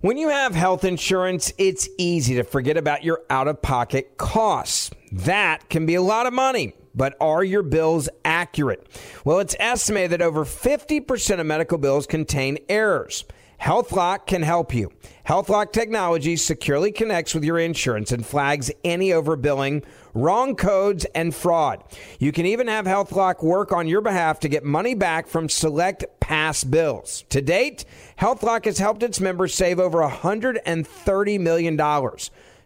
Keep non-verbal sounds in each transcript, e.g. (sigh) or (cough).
When you have health insurance, it's easy to forget about your out of pocket costs. That can be a lot of money. But are your bills accurate? Well, it's estimated that over 50% of medical bills contain errors. HealthLock can help you. HealthLock technology securely connects with your insurance and flags any overbilling, wrong codes, and fraud. You can even have HealthLock work on your behalf to get money back from select past bills. To date, HealthLock has helped its members save over $130 million.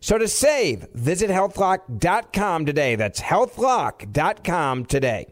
So to save, visit healthlock.com today. That's healthlock.com today.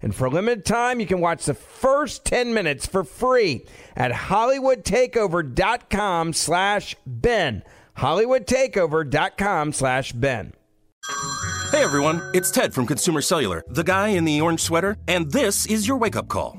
And for a limited time, you can watch the first 10 minutes for free at hollywoodtakeover.com slash Ben. hollywoodtakeover.com slash Ben. Hey everyone, it's Ted from Consumer Cellular, the guy in the orange sweater, and this is your wake-up call.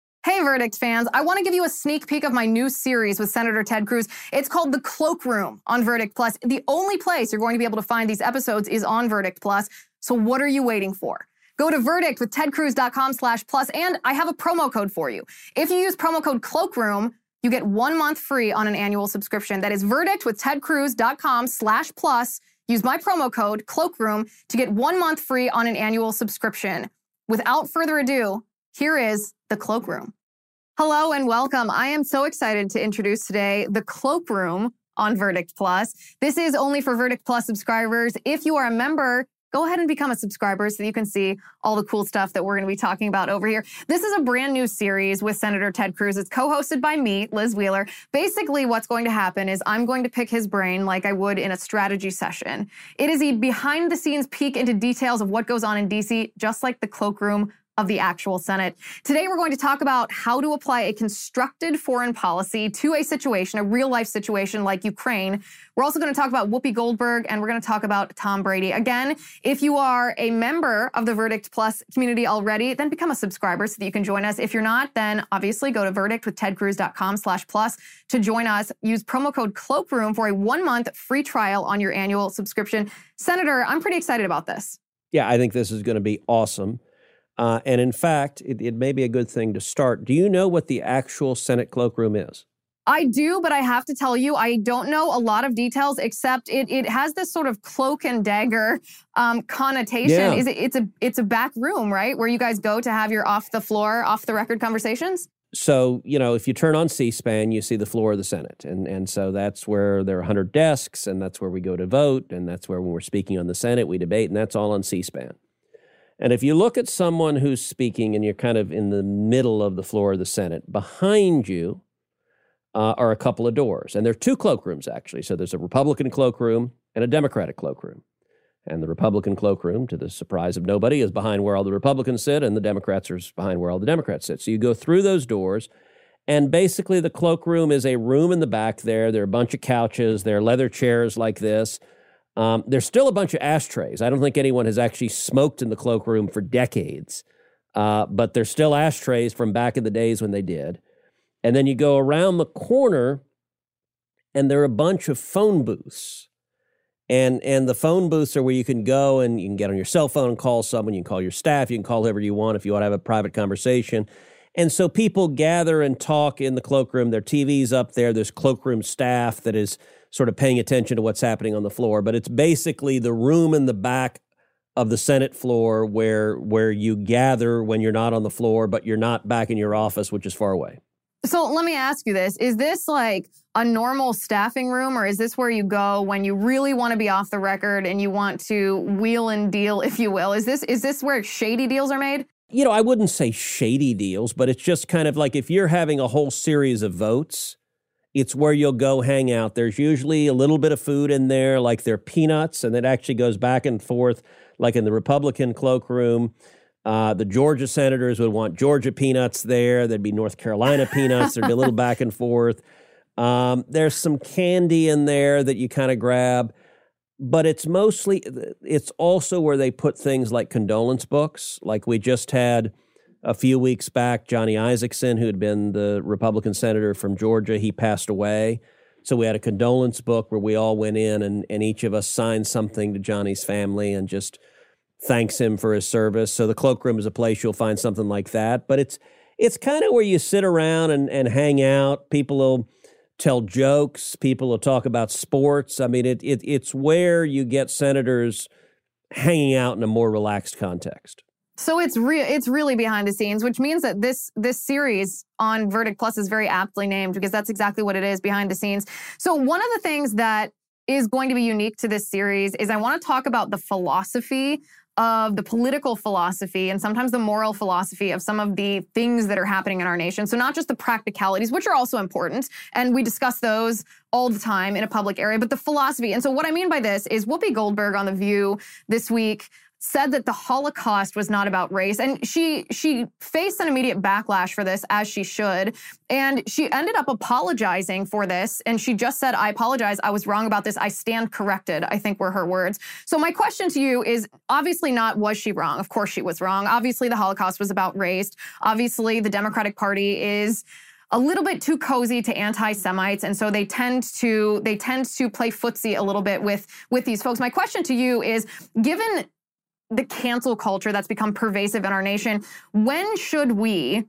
Hey, Verdict fans, I want to give you a sneak peek of my new series with Senator Ted Cruz. It's called The Cloakroom on Verdict Plus. The only place you're going to be able to find these episodes is on Verdict Plus. So what are you waiting for? Go to verdict with tedcruz.com slash plus, and I have a promo code for you. If you use promo code Cloakroom, you get one month free on an annual subscription. That is verdict with tedcruz.com slash plus. Use my promo code Cloakroom to get one month free on an annual subscription. Without further ado, here is the Cloakroom. Hello and welcome. I am so excited to introduce today the Cloakroom on Verdict Plus. This is only for Verdict Plus subscribers. If you are a member, go ahead and become a subscriber so you can see all the cool stuff that we're going to be talking about over here. This is a brand new series with Senator Ted Cruz. It's co-hosted by me, Liz Wheeler. Basically, what's going to happen is I'm going to pick his brain like I would in a strategy session. It is a behind the scenes peek into details of what goes on in DC, just like the cloakroom of the actual Senate. Today, we're going to talk about how to apply a constructed foreign policy to a situation, a real life situation like Ukraine. We're also going to talk about Whoopi Goldberg and we're going to talk about Tom Brady. Again, if you are a member of the Verdict Plus community already, then become a subscriber so that you can join us. If you're not, then obviously go to verdictwithtedcruz.com slash plus to join us. Use promo code Cloakroom for a one month free trial on your annual subscription. Senator, I'm pretty excited about this. Yeah, I think this is going to be awesome. Uh, and in fact, it, it may be a good thing to start. Do you know what the actual Senate cloakroom is? I do, but I have to tell you, I don't know a lot of details except it it has this sort of cloak and dagger um, connotation. Yeah. Is it, it's a it's a back room, right, where you guys go to have your off the floor, off the record conversations. So you know, if you turn on C-SPAN, you see the floor of the Senate, and and so that's where there are 100 desks, and that's where we go to vote, and that's where when we're speaking on the Senate, we debate, and that's all on C-SPAN. And if you look at someone who's speaking and you're kind of in the middle of the floor of the Senate, behind you uh, are a couple of doors. And there are two cloakrooms, actually. So there's a Republican cloakroom and a Democratic cloakroom. And the Republican cloakroom, to the surprise of nobody, is behind where all the Republicans sit, and the Democrats are behind where all the Democrats sit. So you go through those doors, and basically the cloakroom is a room in the back there. There are a bunch of couches, there are leather chairs like this. Um, there's still a bunch of ashtrays. I don't think anyone has actually smoked in the cloakroom for decades, uh, but there's still ashtrays from back in the days when they did. And then you go around the corner, and there are a bunch of phone booths. And and the phone booths are where you can go and you can get on your cell phone and call someone. You can call your staff. You can call whoever you want if you want to have a private conversation. And so people gather and talk in the cloakroom. There are TVs up there. There's cloakroom staff that is sort of paying attention to what's happening on the floor. But it's basically the room in the back of the Senate floor where where you gather when you're not on the floor, but you're not back in your office, which is far away. So let me ask you this. Is this like a normal staffing room, or is this where you go when you really want to be off the record and you want to wheel and deal, if you will? Is this is this where shady deals are made? You know, I wouldn't say shady deals, but it's just kind of like if you're having a whole series of votes, it's where you'll go hang out. There's usually a little bit of food in there, like there are peanuts, and it actually goes back and forth, like in the Republican cloakroom. Uh, the Georgia senators would want Georgia peanuts there. There'd be North Carolina peanuts. There'd be a little back and forth. Um, there's some candy in there that you kind of grab, but it's mostly, it's also where they put things like condolence books. Like we just had a few weeks back, Johnny Isakson, who had been the Republican senator from Georgia, he passed away. So we had a condolence book where we all went in and, and each of us signed something to Johnny's family and just thanks him for his service. So the cloakroom is a place you'll find something like that. But it's it's kind of where you sit around and, and hang out. People will tell jokes. People will talk about sports. I mean, it, it it's where you get senators hanging out in a more relaxed context. So it's real it's really behind the scenes, which means that this this series on Verdict Plus is very aptly named because that's exactly what it is behind the scenes. So one of the things that is going to be unique to this series is I want to talk about the philosophy of the political philosophy and sometimes the moral philosophy of some of the things that are happening in our nation. So, not just the practicalities, which are also important, and we discuss those all the time in a public area, but the philosophy. And so, what I mean by this is Whoopi Goldberg on The View this week said that the Holocaust was not about race. And she she faced an immediate backlash for this, as she should. And she ended up apologizing for this. And she just said, I apologize. I was wrong about this. I stand corrected, I think were her words. So my question to you is obviously not was she wrong? Of course she was wrong. Obviously the Holocaust was about race. Obviously the Democratic Party is a little bit too cozy to anti-Semites, and so they tend to they tend to play footsie a little bit with with these folks. My question to you is: Given the cancel culture that's become pervasive in our nation. When should we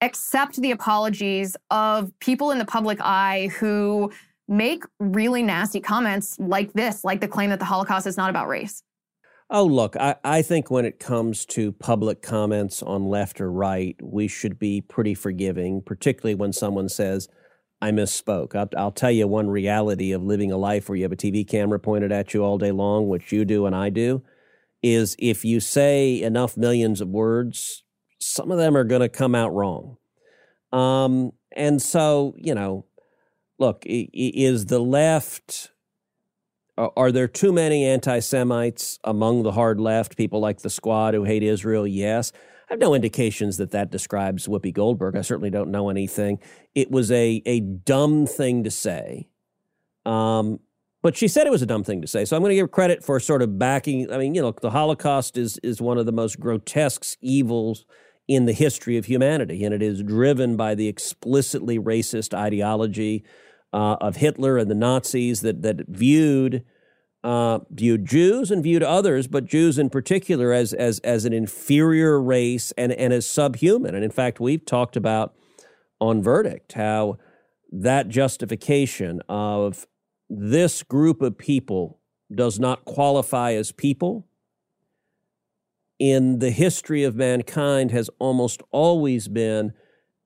accept the apologies of people in the public eye who make really nasty comments like this, like the claim that the Holocaust is not about race? Oh, look, I, I think when it comes to public comments on left or right, we should be pretty forgiving, particularly when someone says, I misspoke. I'll, I'll, tell you one reality of living a life where you have a TV camera pointed at you all day long, which you do and I do is if you say enough millions of words, some of them are going to come out wrong. Um, and so, you know, look, is the left, are there too many anti Semites among the hard left, people like the squad who hate Israel? Yes. I have no indications that that describes Whoopi Goldberg. I certainly don't know anything. It was a, a dumb thing to say. Um, but she said it was a dumb thing to say. So I'm going to give credit for sort of backing. I mean, you know, the Holocaust is is one of the most grotesque evils in the history of humanity, and it is driven by the explicitly racist ideology uh, of Hitler and the Nazis that that viewed uh, viewed Jews and viewed others, but Jews in particular as as as an inferior race and and as subhuman. And in fact, we've talked about on verdict how that justification of this group of people does not qualify as people. In the history of mankind has almost always been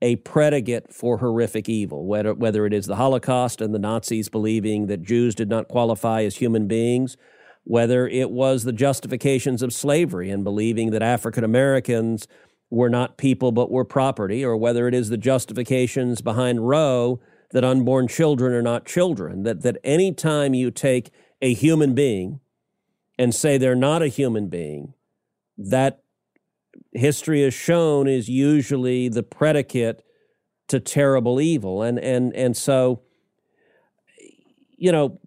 a predicate for horrific evil, whether, whether it is the Holocaust and the Nazis believing that Jews did not qualify as human beings, whether it was the justifications of slavery and believing that African Americans were not people but were property, or whether it is the justifications behind Roe that unborn children are not children, that, that any time you take a human being and say they're not a human being, that history has shown is usually the predicate to terrible evil. And, and, and so, you know,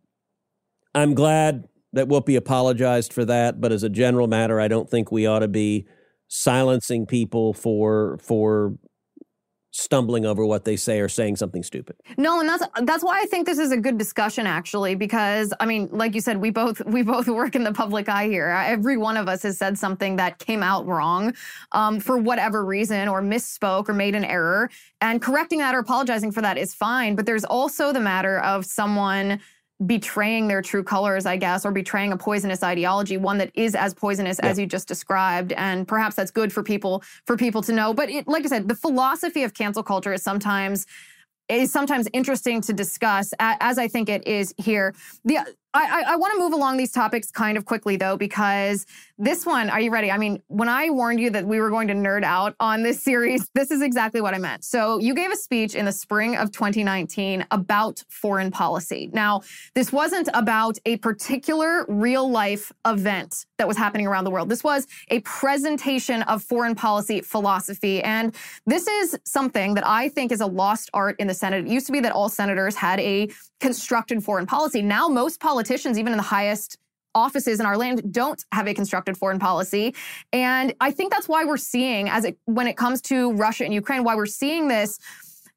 I'm glad that Whoopi apologized for that, but as a general matter, I don't think we ought to be silencing people for for stumbling over what they say or saying something stupid. No, and that's that's why I think this is a good discussion actually because I mean, like you said, we both we both (laughs) work in the public eye here. Every one of us has said something that came out wrong um, for whatever reason or misspoke or made an error, and correcting that or apologizing for that is fine. But there's also the matter of someone betraying their true colors, I guess, or betraying a poisonous ideology, one that is as poisonous yeah. as you just described. And perhaps that's good for people for people to know. But it, like I said, the philosophy of cancel culture is sometimes is sometimes interesting to discuss, as I think it is here. The I, I, want to move along these topics kind of quickly though, because this one, are you ready? I mean, when I warned you that we were going to nerd out on this series, this is exactly what I meant. So you gave a speech in the spring of 2019 about foreign policy. Now, this wasn't about a particular real life event that was happening around the world. This was a presentation of foreign policy philosophy. And this is something that I think is a lost art in the Senate. It used to be that all senators had a constructed foreign policy. Now, most politicians, even in the highest offices in our land don't have a constructed foreign policy and i think that's why we're seeing as it when it comes to russia and ukraine why we're seeing this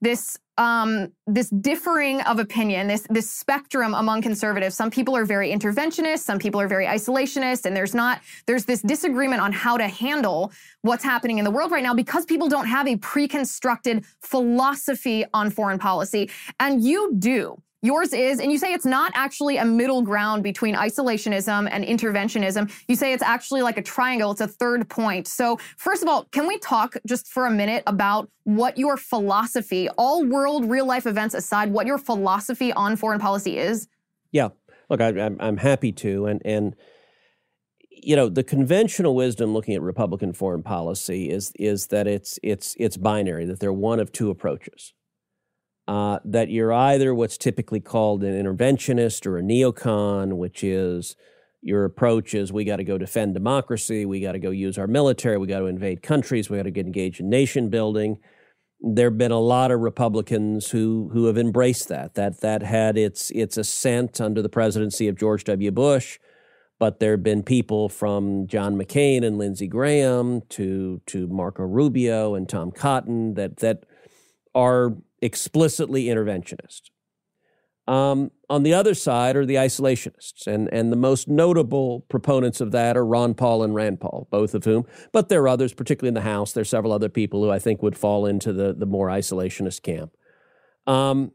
this um, this differing of opinion, this this spectrum among conservatives. Some people are very interventionist, some people are very isolationist, and there's not there's this disagreement on how to handle what's happening in the world right now because people don't have a pre-constructed philosophy on foreign policy, and you do. Yours is, and you say it's not actually a middle ground between isolationism and interventionism. You say it's actually like a triangle, it's a third point. So, first of all, can we talk just for a minute about what your philosophy, all world real life events aside, what your philosophy on foreign policy is? Yeah. Look, I, am happy to. And, and, you know the conventional wisdom looking at Republican foreign policy is is that it's it's it's binary that they're one of two approaches uh, that you're either what's typically called an interventionist or a neocon, which is your approach is we got to go defend democracy, we got to go use our military, we got to invade countries, we got to get engaged in nation building. There have been a lot of Republicans who who have embraced that. That that had its its ascent under the presidency of George W. Bush, but there have been people from John McCain and Lindsey Graham to to Marco Rubio and Tom Cotton that that are explicitly interventionist. Um, on the other side are the isolationists, and, and the most notable proponents of that are Ron Paul and Rand Paul, both of whom, but there are others, particularly in the House. There are several other people who I think would fall into the, the more isolationist camp. Um,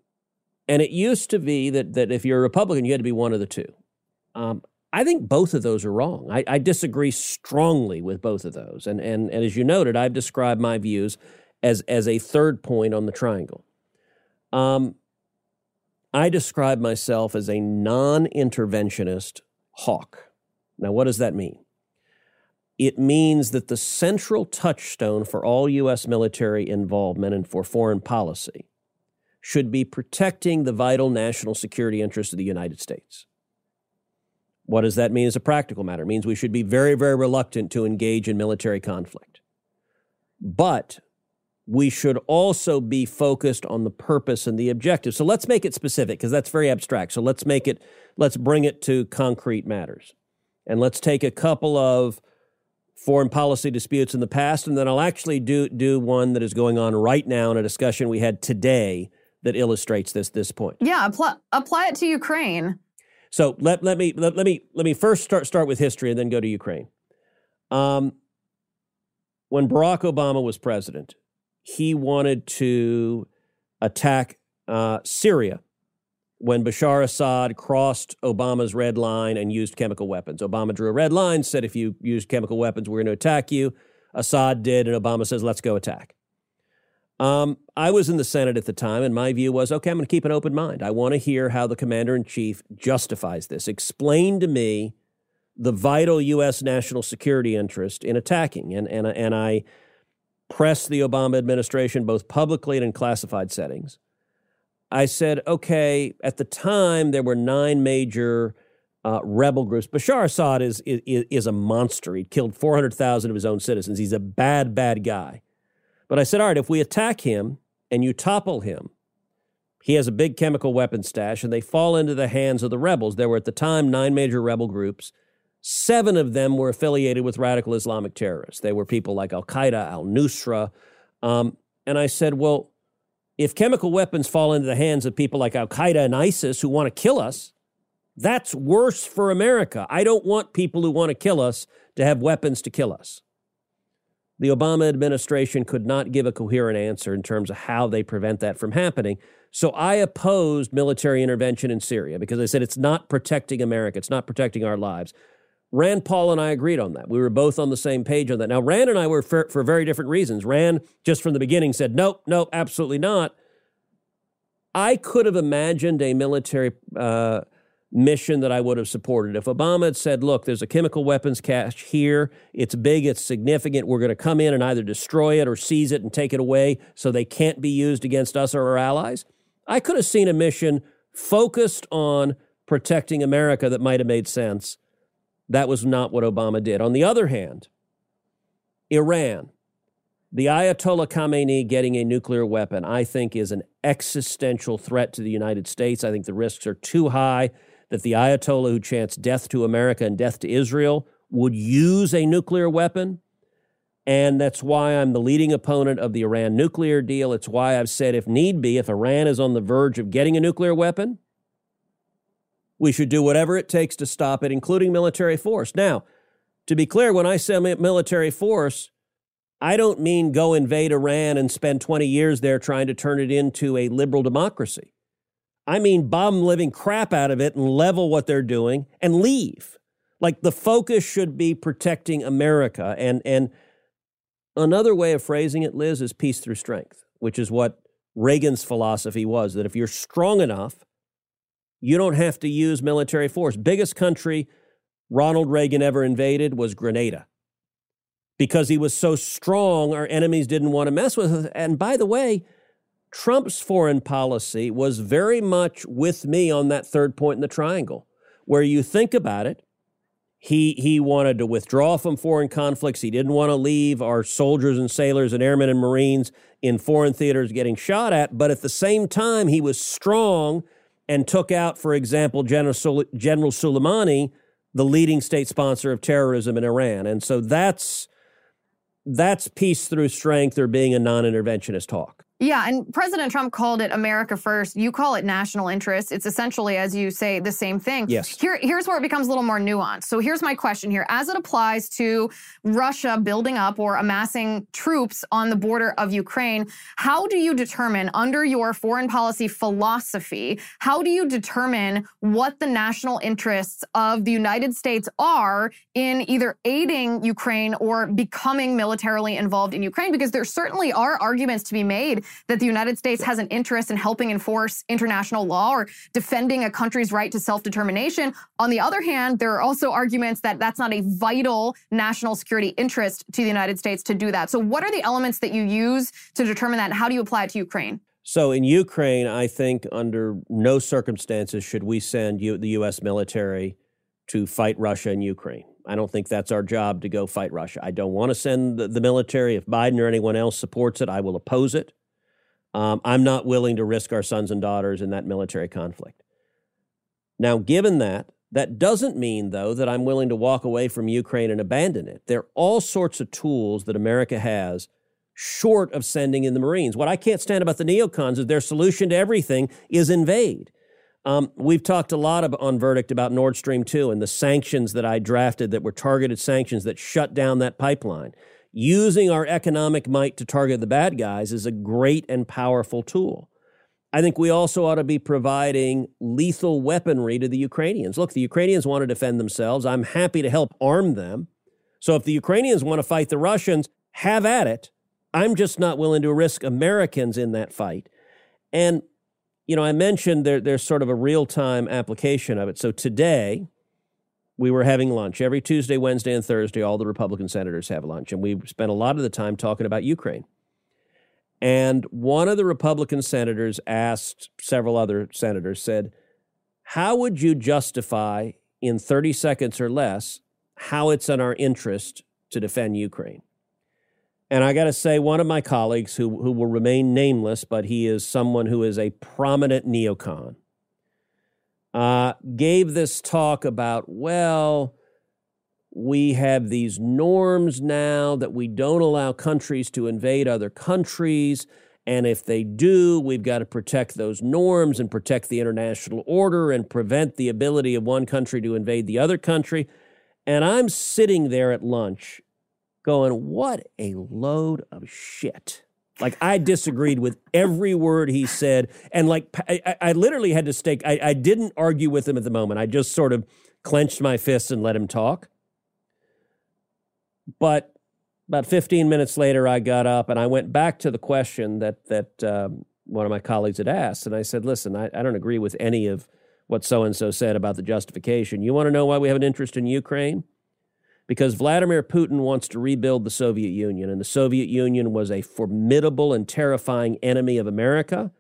and it used to be that, that if you're a Republican, you had to be one of the two. Um, I think both of those are wrong. I, I, disagree strongly with both of those. And, and, and as you noted, I've described my views as, as a third point on the triangle. Um, I describe myself as a non interventionist hawk. Now, what does that mean? It means that the central touchstone for all U.S. military involvement and for foreign policy should be protecting the vital national security interests of the United States. What does that mean as a practical matter? It means we should be very, very reluctant to engage in military conflict. But we should also be focused on the purpose and the objective. So let's make it specific because that's very abstract. So let's make it, let's bring it to concrete matters. And let's take a couple of foreign policy disputes in the past, and then I'll actually do, do one that is going on right now in a discussion we had today that illustrates this, this point. Yeah, apply, apply it to Ukraine. So let, let me let, let me let me first start start with history and then go to Ukraine. Um, when Barack Obama was president, he wanted to attack uh, Syria when Bashar Assad crossed Obama's red line and used chemical weapons. Obama drew a red line, said, if you use chemical weapons, we're going to attack you. Assad did, and Obama says, let's go attack. Um, I was in the Senate at the time, and my view was okay, I'm going to keep an open mind. I want to hear how the commander in chief justifies this. Explain to me the vital U.S. national security interest in attacking. And, and, and I pressed the Obama administration both publicly and in classified settings. I said, okay, at the time there were nine major uh, rebel groups. Bashar Assad is, is, is a monster. He killed 400,000 of his own citizens. He's a bad, bad guy. But I said, all right, if we attack him and you topple him, he has a big chemical weapon stash and they fall into the hands of the rebels. There were at the time nine major rebel groups. Seven of them were affiliated with radical Islamic terrorists. They were people like Al Qaeda, Al Nusra. Um, and I said, well, If chemical weapons fall into the hands of people like Al Qaeda and ISIS who want to kill us, that's worse for America. I don't want people who want to kill us to have weapons to kill us. The Obama administration could not give a coherent answer in terms of how they prevent that from happening. So I opposed military intervention in Syria because I said it's not protecting America, it's not protecting our lives. Rand Paul and I agreed on that. We were both on the same page on that. Now, Rand and I were for, for very different reasons. Rand, just from the beginning, said, nope, nope, absolutely not. I could have imagined a military uh, mission that I would have supported. If Obama had said, look, there's a chemical weapons cache here, it's big, it's significant, we're going to come in and either destroy it or seize it and take it away so they can't be used against us or our allies, I could have seen a mission focused on protecting America that might have made sense. That was not what Obama did. On the other hand, Iran, the Ayatollah Khamenei getting a nuclear weapon, I think, is an existential threat to the United States. I think the risks are too high that the Ayatollah who chants death to America and death to Israel would use a nuclear weapon. And that's why I'm the leading opponent of the Iran nuclear deal. It's why I've said, if need be, if Iran is on the verge of getting a nuclear weapon, we should do whatever it takes to stop it, including military force. Now, to be clear, when I say military force, I don't mean go invade Iran and spend 20 years there trying to turn it into a liberal democracy. I mean, bomb living crap out of it and level what they're doing and leave. Like the focus should be protecting America. And, and another way of phrasing it, Liz, is peace through strength, which is what Reagan's philosophy was that if you're strong enough, you don't have to use military force. Biggest country Ronald Reagan ever invaded was Grenada because he was so strong, our enemies didn't want to mess with us. And by the way, Trump's foreign policy was very much with me on that third point in the triangle, where you think about it. He, he wanted to withdraw from foreign conflicts. He didn't want to leave our soldiers and sailors and airmen and Marines in foreign theaters getting shot at. But at the same time, he was strong and took out, for example, General, General Soleimani, the leading state sponsor of terrorism in Iran. And so that's that's peace through strength or being a non-interventionist hawk. Yeah, and President Trump called it America first. You call it national interest. It's essentially, as you say, the same thing. Yes. Here, here's where it becomes a little more nuanced. So here's my question here. As it applies to Russia building up or amassing troops on the border of Ukraine, how do you determine, under your foreign policy philosophy, how do you determine what the national interests of the United States are in either aiding Ukraine or becoming militarily involved in Ukraine? Because there certainly are arguments to be made that the United States has an interest in helping enforce international law or defending a country's right to self determination. On the other hand, there are also arguments that that's not a vital national security interest to the United States to do that. So, what are the elements that you use to determine that? And how do you apply it to Ukraine? So, in Ukraine, I think under no circumstances should we send U- the U.S. military to fight Russia and Ukraine. I don't think that's our job to go fight Russia. I don't want to send the, the military. If Biden or anyone else supports it, I will oppose it. Um, I'm not willing to risk our sons and daughters in that military conflict. Now, given that, that doesn't mean, though, that I'm willing to walk away from Ukraine and abandon it. There are all sorts of tools that America has short of sending in the Marines. What I can't stand about the neocons is their solution to everything is invade. Um, we've talked a lot of, on verdict about Nord Stream 2 and the sanctions that I drafted that were targeted sanctions that shut down that pipeline using our economic might to target the bad guys is a great and powerful tool. I think we also ought to be providing lethal weaponry to the Ukrainians. Look, the Ukrainians want to defend themselves. I'm happy to help arm them. So if the Ukrainians want to fight the Russians, have at it. I'm just not willing to risk Americans in that fight. And, you know, I mentioned there, there's sort of a real time application of it. So today, we were having lunch every Tuesday, Wednesday, and Thursday. All the Republican senators have lunch, and we spent a lot of the time talking about Ukraine. And one of the Republican senators asked several other senators, said, How would you justify in 30 seconds or less how it's in our interest to defend Ukraine? And I got to say, one of my colleagues who, who will remain nameless, but he is someone who is a prominent neocon, uh, gave this talk about, well, we have these norms now that we don't allow countries to invade other countries. And if they do, we've got to protect those norms and protect the international order and prevent the ability of one country to invade the other country. And I'm sitting there at lunch going, what a load of shit. Like I disagreed with every word he said, and like I, I literally had to stake. I, I didn't argue with him at the moment. I just sort of clenched my fists and let him talk. But about 15 minutes later, I got up and I went back to the question that that um, one of my colleagues had asked, and I said, "Listen, I, I don't agree with any of what so and so said about the justification. You want to know why we have an interest in Ukraine? Because Vladimir Putin wants to rebuild the Soviet Union, and the Soviet Union was a formidable and terrifying enemy of America."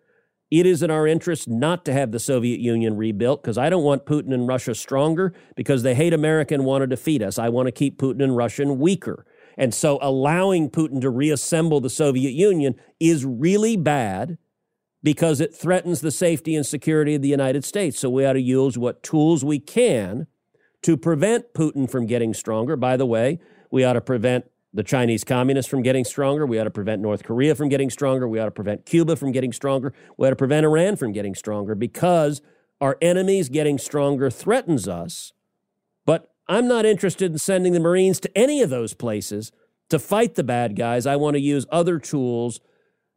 It is in our interest not to have the Soviet Union rebuilt because I don't want Putin and Russia stronger because they hate America and want to defeat us. I want to keep Putin and Russia weaker. And so allowing Putin to reassemble the Soviet Union is really bad because it threatens the safety and security of the United States. So we ought to use what tools we can to prevent Putin from getting stronger. By the way, we ought to prevent the Chinese communists from getting stronger. We ought to prevent North Korea from getting stronger. We ought to prevent Cuba from getting stronger. We ought to prevent Iran from getting stronger because our enemies getting stronger threatens us. But I'm not interested in sending the Marines to any of those places to fight the bad guys. I want to use other tools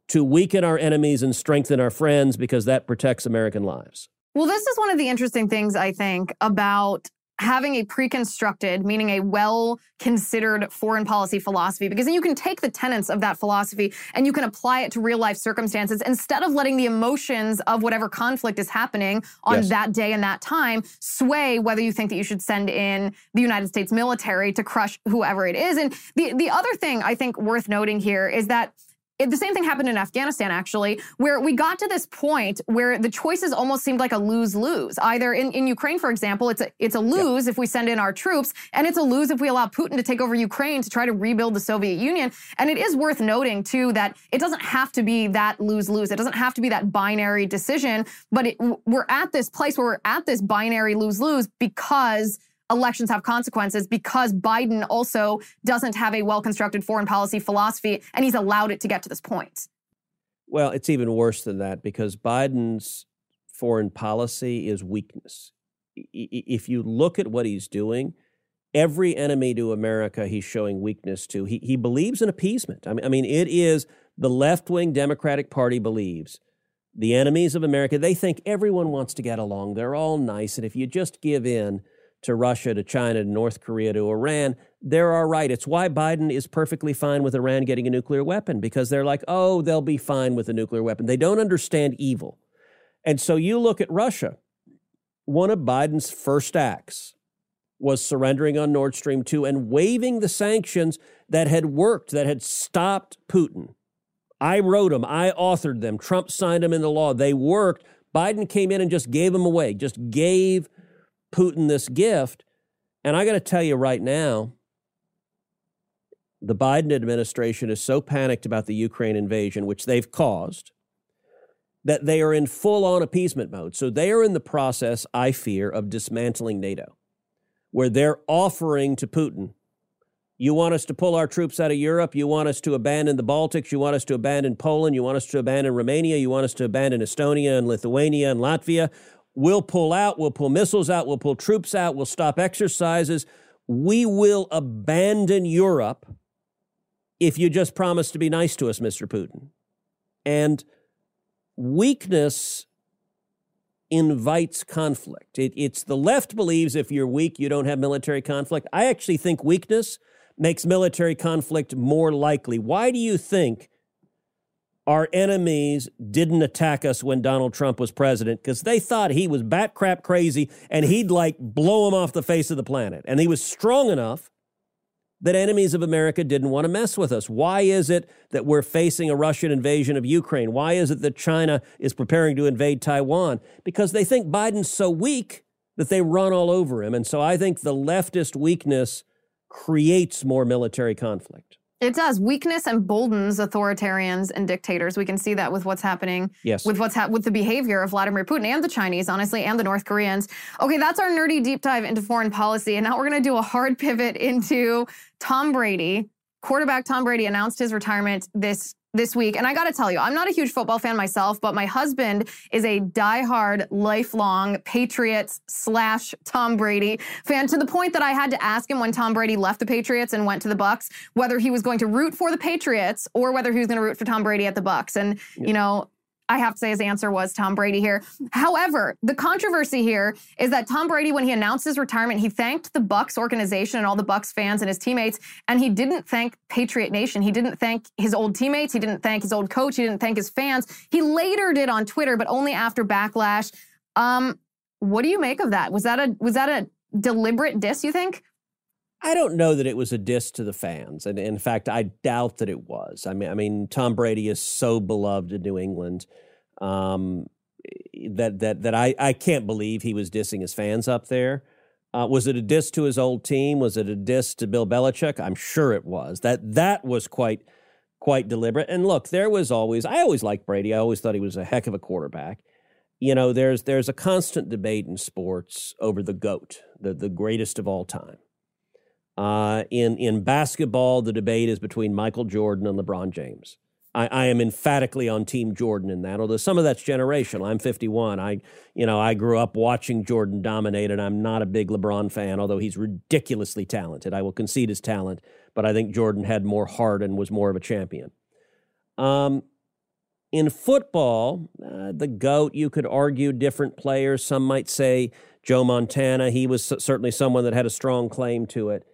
to weaken our enemies and strengthen our friends because that protects American lives. Well, this is one of the interesting things I think about having a pre-constructed meaning a well considered foreign policy philosophy because then you can take the tenets of that philosophy and you can apply it to real life circumstances instead of letting the emotions of whatever conflict is happening on Yes. that day and that time sway whether you think that you should send in the United States military to crush whoever it is and the the other thing I think worth noting here is that it, the same thing happened in Afghanistan, actually, where we got to this point where the choices almost seemed like a lose-lose. Either in, in Ukraine, for example, it's a it's a lose if we send in our troops, and it's a lose if we allow Putin to take over Ukraine to try to rebuild the Soviet Union. And it is worth noting too that it doesn't have to be that lose-lose. It doesn't have to be that binary decision. But it, we're at this place where we're at this binary lose-lose because elections have consequences because Biden also doesn't have a well constructed foreign policy philosophy and he's allowed it to get to this point. Well, it's even worse than that because Biden's foreign policy is weakness. If you look at what he's doing, every enemy to America he's showing weakness to. He, he believes in appeasement. I mean, I mean, it is the left wing Democratic Party believes the enemies of America, they think everyone wants to get along. They're all nice. And if you just give in to Russia, to China, to North Korea, to Iran, they're all right. It's why Biden is perfectly fine with Iran getting a nuclear weapon because they're like, oh, they'll be fine with a nuclear weapon. They don't understand evil. And so you look at Russia, one of Biden's first acts was surrendering on Nord Stream 2 and waiving the sanctions that had worked, that had stopped Putin. I wrote them, I authored them, Trump signed them into law. They worked. Biden came in and just gave them away, just gave Putin this gift. And I got to tell you right now, the Biden administration is so panicked about the Ukraine invasion, which they've caused, that they are in full on appeasement mode. So they are in the process, I fear, of dismantling NATO, where they're offering to Putin, you want us to pull our troops out of Europe, you want us to abandon the Baltics, you want us to abandon Poland, you want us to abandon Romania, you want us to abandon Estonia and Lithuania and Latvia. We'll pull out, we'll pull missiles out, we'll pull troops out, we'll stop exercises. We will abandon Europe if you just promise to be nice to us, Mr. Putin. And weakness invites conflict. It, it's the left believes if you're weak, you don't have military conflict. I actually think weakness makes military conflict more likely. Why do you think our enemies didn't attack us when Donald Trump was president? Because they thought he was bat crap crazy and he'd like blow them off the face of the planet. And he was strong enough that enemies of America didn't want to mess with us. Why is it that we're facing a Russian invasion of Ukraine? Why is it that China is preparing to invade Taiwan? Because they think Biden's so weak that they run all over him. And so I think the leftist weakness creates more military conflict. It does. Weakness emboldens authoritarians and dictators. We can see that with what's happening Yes. with what's hap with the behavior of Vladimir Putin and the Chinese, honestly, and the North Koreans. Okay, that's our nerdy deep dive into foreign policy. And now we're going to do a hard pivot into Tom Brady. Quarterback Tom Brady announced his retirement this this week. And I got to tell you, I'm not a huge football fan myself, but my husband is a diehard, lifelong Patriots slash Tom Brady fan to the point that I had to ask him when Tom Brady left the Patriots and went to the Bucs whether he was going to root for the Patriots or whether he was going to root for Tom Brady at the Bucs. And you know, I have to say his answer was Tom Brady here. However, the controversy here is that Tom Brady, when he announced his retirement, he thanked the Bucs organization and all the Bucs fans and his teammates, and he didn't thank Patriot Nation. He didn't thank his old teammates. He didn't thank his old coach. He didn't thank his fans. He later did on Twitter, but only after backlash. Um, what do you make of that? Was that a was that a deliberate diss? You think? I don't know that it was a diss to the fans, and in fact, I doubt that it was. I mean, I mean, Tom Brady is so beloved in New England um, that that that I I can't believe he was dissing his fans up there. Uh, was it a diss to his old team? Was it a diss to Bill Belichick? I'm sure it was. That that was quite quite deliberate. And look, there was always I always liked Brady. I always thought he was a heck of a quarterback. You know, there's there's a constant debate in sports over the goat, the the greatest of all time. Uh, in in basketball, the debate is between Michael Jordan and LeBron James. I, I, am emphatically on Team Jordan in that, although some of that's generational. I'm 51. I, you know, I grew up watching Jordan dominate, and I'm not a big LeBron fan, although he's ridiculously talented. I will concede his talent, but I think Jordan had more heart and was more of a champion. Um, in football, uh, the GOAT, you could argue different players. Some might say Joe Montana. He was certainly someone that had a strong claim to it.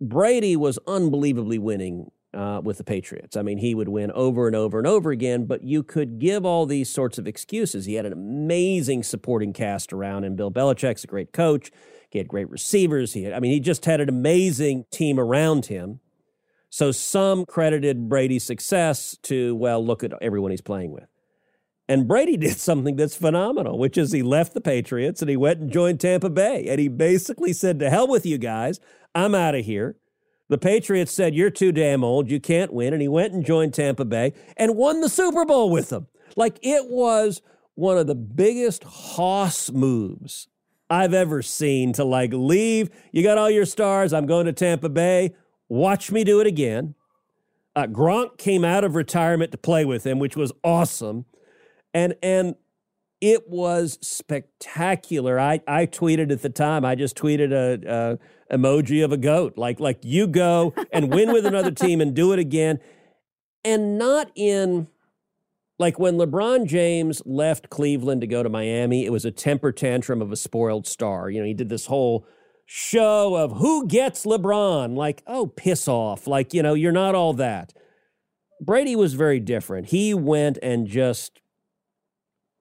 Brady was unbelievably winning uh, with the Patriots. I mean, he would win over and over and over again, but you could give all these sorts of excuses. He had an amazing supporting cast around him. Bill Belichick's a great coach. He had great receivers. He had, I mean, he just had an amazing team around him. So some credited Brady's success to, well, look at everyone he's playing with. And Brady (laughs) did something that's phenomenal, which is he left the Patriots and he went and joined Tampa Bay. And he basically said, To hell with you guys. I'm out of here. The Patriots said, You're too damn old. You can't win. And he went and joined Tampa Bay and won the Super Bowl with them. Like it was one of the biggest hoss moves I've ever seen to like leave. You got all your stars. I'm going to Tampa Bay. Watch me do it again. Uh, Gronk came out of retirement to play with him, which was awesome. And, and, it was spectacular. I, I tweeted at the time. I just tweeted a, a emoji of a goat. Like like you go and win with another (laughs) team and do it again. And not in like when LeBron James left Cleveland to go to Miami, it was a temper tantrum of a spoiled star. You know, he did this whole show of who gets LeBron. Like, oh, piss off. Like, you know, you're not all that. Brady was very different. He went and just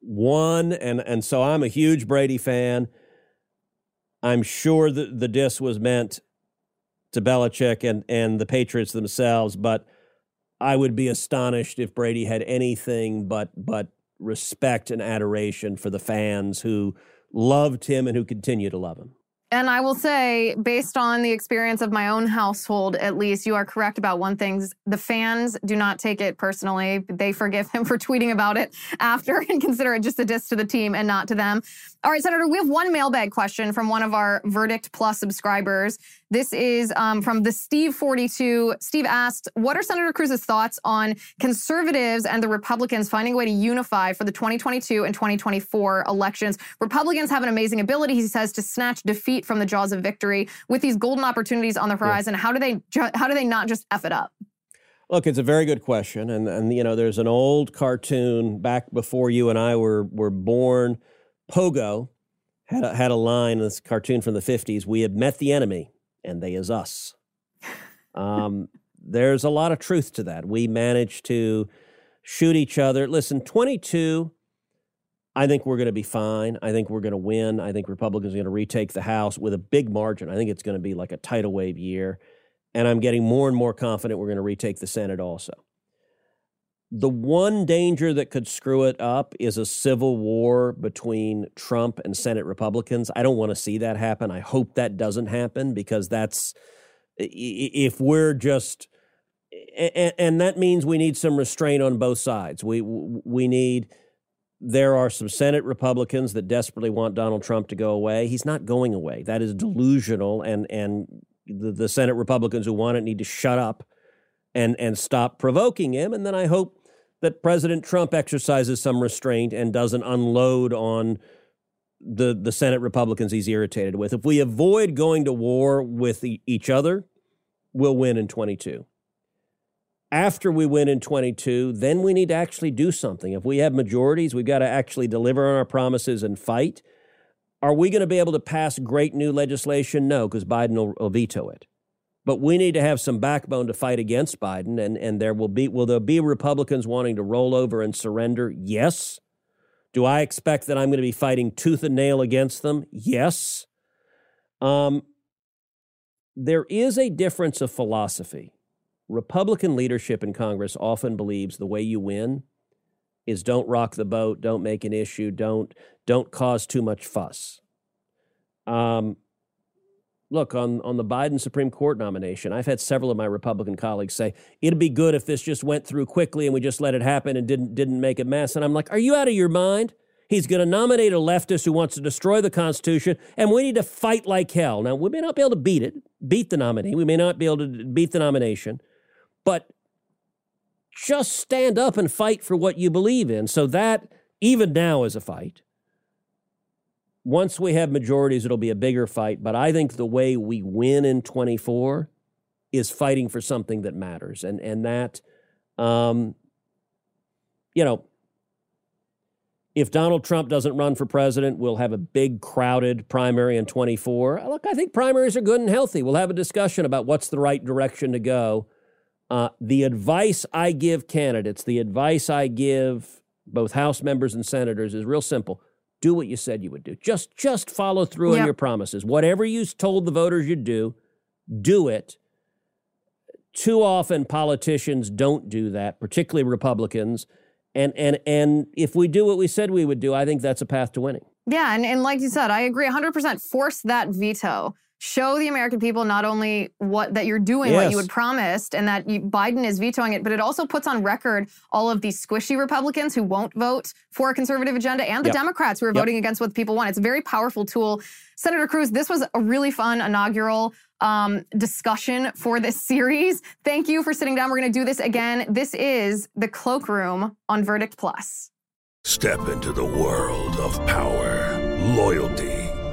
won and and so I'm a huge Brady fan. I'm sure that the diss was meant to Belichick and, and the Patriots themselves, but I would be astonished if Brady had anything but but respect and adoration for the fans who loved him and who continue to love him. And I will say, based on the experience of my own household, at least, you are correct about one thing. The fans do not take it personally. They forgive him (laughs) for tweeting about it after and consider it just a diss to the team and not to them. All right, Senator, we have one mailbag question from one of our Verdict Plus subscribers. This is um, from the Steve42. Steve asked, What are Senator Cruz's thoughts on conservatives and the Republicans finding a way to unify for the 2022 and 2024 elections? Republicans have an amazing ability, he says, to snatch defeat from the jaws of victory. With these golden opportunities on the horizon, yeah. how do they how do they not just F it up? Look, it's a very good question. And, and you know, there's an old cartoon back before you and I were, were born Pogo had a, had a line in this cartoon from the 50s We have met the enemy, and they is us. (laughs) Um, there's a lot of truth to that. We managed to shoot each other. Listen, 22, I think we're going to be fine. I think we're going to win. I think Republicans are going to retake the House with a big margin. I think it's going to be like a tidal wave year. And I'm getting more and more confident we're going to retake the Senate also. The one danger that could screw it up is a civil war between Trump and Senate Republicans. I don't want to see that happen. I hope that doesn't happen because that's if we're just and, that means we need some restraint on both sides. We we need there are some Senate Republicans that desperately want Donald Trump to go away. He's not going away. That is delusional and and the, the Senate Republicans who want it need to shut up and and stop provoking him. And then I hope that President Trump exercises some restraint and doesn't unload on the the Senate Republicans he's irritated with. If we avoid going to war with each other, we'll win in 22. After we win in 22, then we need to actually do something. If we have majorities, we've got to actually deliver on our promises and fight. Are we going to be able to pass great new legislation? No, because Biden will, will veto it. But we need to have some backbone to fight against Biden, and, and there will be will there be Republicans wanting to roll over and surrender? Yes. Do I expect that I'm going to be fighting tooth and nail against them? Yes. Um, there is a difference of philosophy. Republican leadership in Congress often believes the way you win is don't rock the boat, don't make an issue, don't don't cause too much fuss. Um, look on on the Biden Supreme Court nomination. I've had several of my Republican colleagues say it'd be good if this just went through quickly and we just let it happen and didn't didn't make a mess. And I'm like, are you out of your mind? He's going to nominate a leftist who wants to destroy the Constitution, and we need to fight like hell. Now, we may not be able to beat it, beat the nominee. We may not be able to beat the nomination, but just stand up and fight for what you believe in. So that, even now, is a fight. Once we have majorities, it'll be a bigger fight. But I think the way we win in 24 is fighting for something that matters. And, and that, um, you know, if Donald Trump doesn't run for president, we'll have a big crowded primary in 24. Look, I think primaries are good and healthy. We'll have a discussion about what's the right direction to go. Uh, the advice I give candidates, the advice I give both House members and senators is real simple. Do what you said you would do. Just just follow through yep. on your promises. Whatever you told the voters you'd do, do it. Too often politicians don't do that, particularly Republicans. And and and if we do what we said we would do, I think that's a path to winning. Yeah, and, and like you said, I agree 100% force that veto show the American people not only what that you're doing yes. what you had promised and that you, Biden is vetoing it, but it also puts on record all of these squishy Republicans who won't vote for a conservative agenda and the yep. Democrats who are yep. voting against what people want. It's a very powerful tool. Senator Cruz, this was a really fun inaugural um, discussion for this series. Thank you for sitting down. We're going to do this again. This is the Cloakroom on Verdict Plus. Step into the world of power, loyalty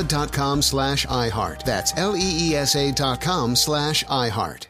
leesa.com slash iHeart. That's L-E-E-S-A dot com slash iHeart.